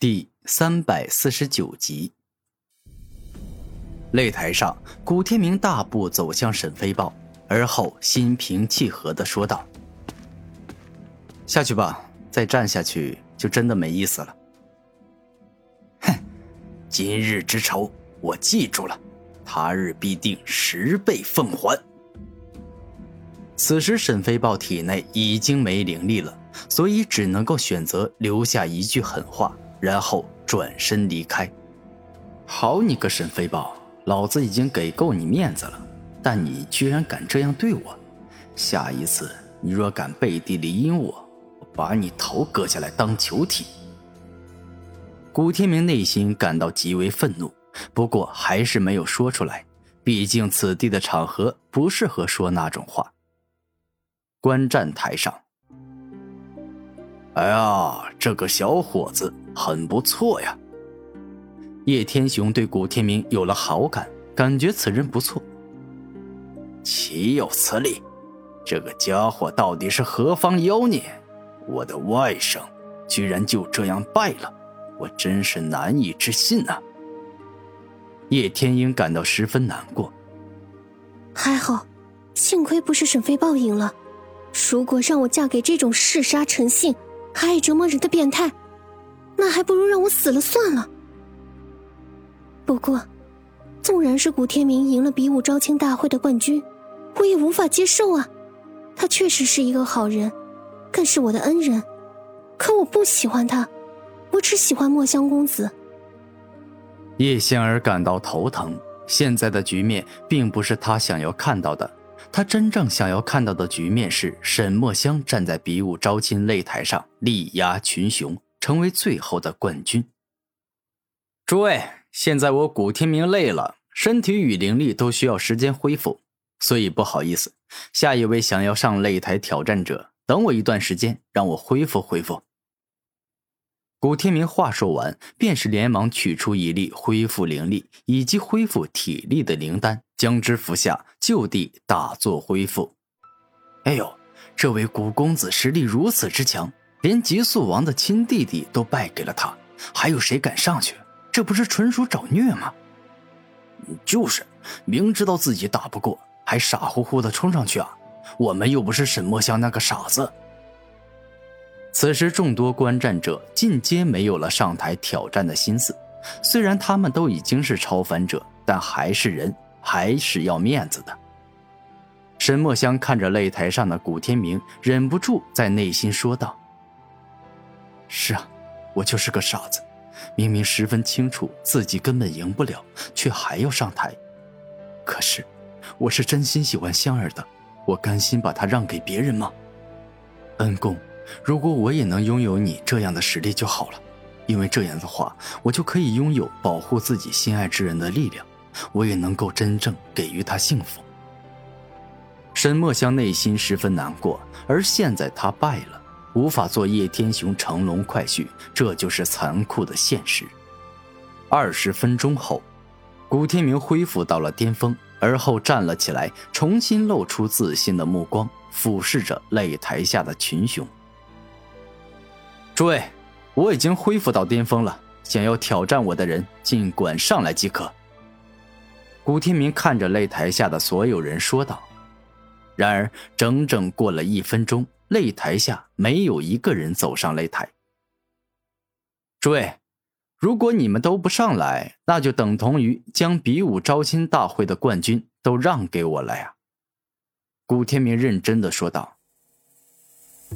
第三百四十九集，擂台上，古天明大步走向沈飞豹，而后心平气和的说道：“下去吧，再战下去就真的没意思了。”哼，今日之仇我记住了，他日必定十倍奉还。此时，沈飞豹体内已经没灵力了，所以只能够选择留下一句狠话。然后转身离开。好你个沈飞豹，老子已经给够你面子了，但你居然敢这样对我！下一次你若敢背地里阴我，我把你头割下来当球踢！古天明内心感到极为愤怒，不过还是没有说出来，毕竟此地的场合不适合说那种话。观战台上。哎呀，这个小伙子很不错呀！叶天雄对古天明有了好感，感觉此人不错。岂有此理！这个家伙到底是何方妖孽？我的外甥居然就这样败了，我真是难以置信啊！叶天英感到十分难过。还好，幸亏不是沈飞豹赢了。如果让我嫁给这种嗜杀成性，还爱折磨人的变态，那还不如让我死了算了。不过，纵然是古天明赢了比武招亲大会的冠军，我也无法接受啊！他确实是一个好人，更是我的恩人，可我不喜欢他，我只喜欢墨香公子。叶仙儿感到头疼，现在的局面并不是他想要看到的。他真正想要看到的局面是沈墨香站在比武招亲擂台上力压群雄，成为最后的冠军。诸位，现在我古天明累了，身体与灵力都需要时间恢复，所以不好意思，下一位想要上擂台挑战者，等我一段时间，让我恢复恢复。古天明话说完，便是连忙取出一粒恢复灵力以及恢复体力的灵丹，将之服下，就地打坐恢复。哎呦，这位古公子实力如此之强，连极速王的亲弟弟都败给了他，还有谁敢上去？这不是纯属找虐吗？就是，明知道自己打不过，还傻乎乎的冲上去啊！我们又不是沈墨香那个傻子。此时，众多观战者尽皆没有了上台挑战的心思。虽然他们都已经是超凡者，但还是人，还是要面子的。沈墨香看着擂台上的古天明，忍不住在内心说道：“是啊，我就是个傻子，明明十分清楚自己根本赢不了，却还要上台。可是，我是真心喜欢香儿的，我甘心把她让给别人吗？恩公。”如果我也能拥有你这样的实力就好了，因为这样的话，我就可以拥有保护自己心爱之人的力量，我也能够真正给予他幸福。沈墨香内心十分难过，而现在他败了，无法做叶天雄乘龙快婿，这就是残酷的现实。二十分钟后，古天明恢复到了巅峰，而后站了起来，重新露出自信的目光，俯视着擂台下的群雄。诸位，我已经恢复到巅峰了，想要挑战我的人尽管上来即可。古天明看着擂台下的所有人说道。然而，整整过了一分钟，擂台下没有一个人走上擂台。诸位，如果你们都不上来，那就等同于将比武招亲大会的冠军都让给我了呀。古天明认真的说道。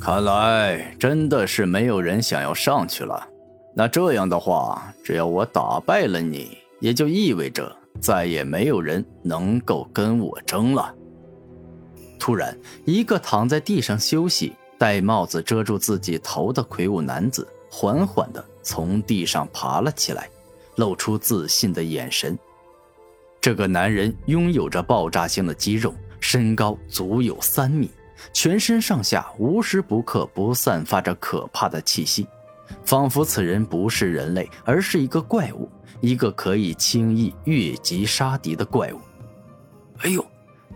看来真的是没有人想要上去了。那这样的话，只要我打败了你，也就意味着再也没有人能够跟我争了。突然，一个躺在地上休息、戴帽子遮住自己头的魁梧男子，缓缓地从地上爬了起来，露出自信的眼神。这个男人拥有着爆炸性的肌肉，身高足有三米。全身上下无时不刻不散发着可怕的气息，仿佛此人不是人类，而是一个怪物，一个可以轻易越级杀敌的怪物。哎呦，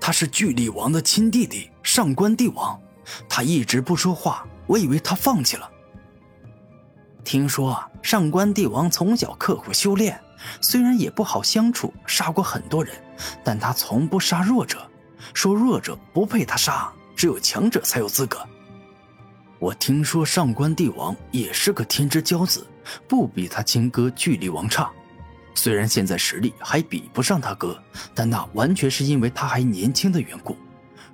他是巨力王的亲弟弟上官帝王，他一直不说话，我以为他放弃了。听说啊上官帝王从小刻苦修炼，虽然也不好相处，杀过很多人，但他从不杀弱者，说弱者不配他杀，只有强者才有资格。我听说上官帝王也是个天之骄子，不比他亲哥巨力王差。虽然现在实力还比不上他哥，但那完全是因为他还年轻的缘故。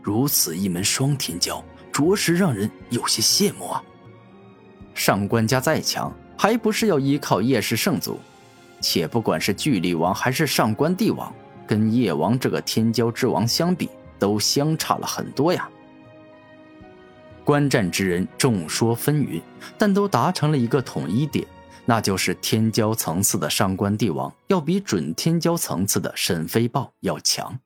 如此一门双天骄，着实让人有些羡慕啊。上官家再强，还不是要依靠叶氏圣族？且不管是巨力王还是上官帝王，跟叶王这个天骄之王相比，都相差了很多呀。观战之人众说纷纭，但都达成了一个统一点，那就是天骄层次的上官帝王要比准天骄层次的沈飞豹要强。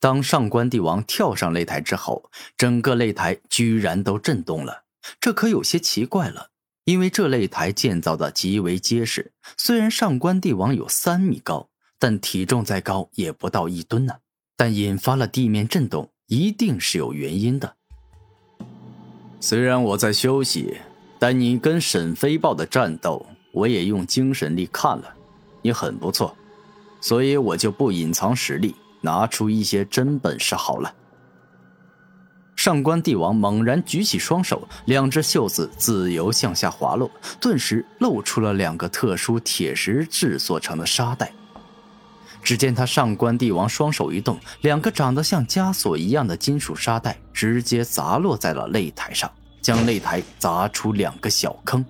当上官帝王跳上擂台之后，整个擂台居然都震动了，这可有些奇怪了，因为这擂台建造的极为结实，虽然上官帝王有三米高，但体重再高也不到一吨呢，但引发了地面震动，一定是有原因的。虽然我在休息，但你跟沈飞豹的战斗，我也用精神力看了，你很不错，所以我就不隐藏实力，拿出一些真本事好了。上官帝王猛然举起双手，两只袖子自由向下滑落，顿时露出了两个特殊铁石制作成的沙袋。只见他上官帝王双手一动，两个长得像枷锁一样的金属沙袋直接砸落在了擂台上，将擂台砸出两个小坑。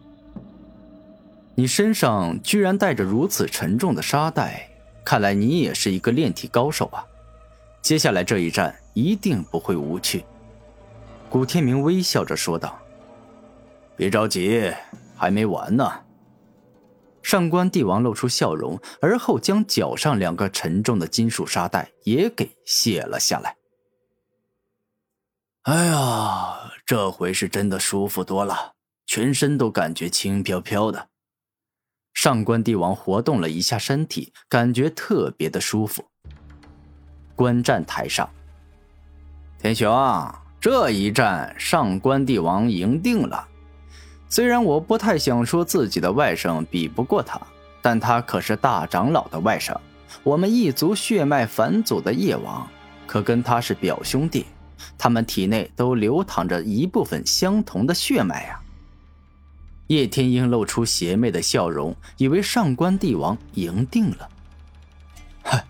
你身上居然带着如此沉重的沙袋，看来你也是一个炼体高手啊！接下来这一战一定不会无趣。古天明微笑着说道：“别着急，还没完呢。”上官帝王露出笑容，而后将脚上两个沉重的金属沙袋也给卸了下来。哎呀，这回是真的舒服多了，全身都感觉轻飘飘的。上官帝王活动了一下身体，感觉特别的舒服。观战台上，天雄，这一战上官帝王赢定了。虽然我不太想说自己的外甥比不过他，但他可是大长老的外甥，我们一族血脉返祖的叶王，可跟他是表兄弟，他们体内都流淌着一部分相同的血脉啊。叶天英露出邪魅的笑容，以为上官帝王赢定了。哼，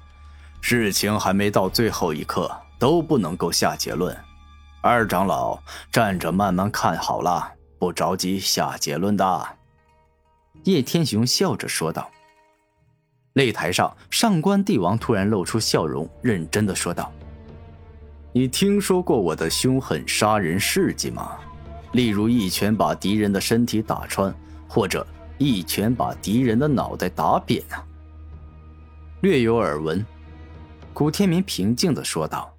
事情还没到最后一刻，都不能够下结论。二长老，站着慢慢看好了。不着急下结论的，叶天雄笑着说道。擂台上，上官帝王突然露出笑容，认真的说道：“你听说过我的凶狠杀人事迹吗？例如一拳把敌人的身体打穿，或者一拳把敌人的脑袋打扁啊？”略有耳闻，古天明平静的说道。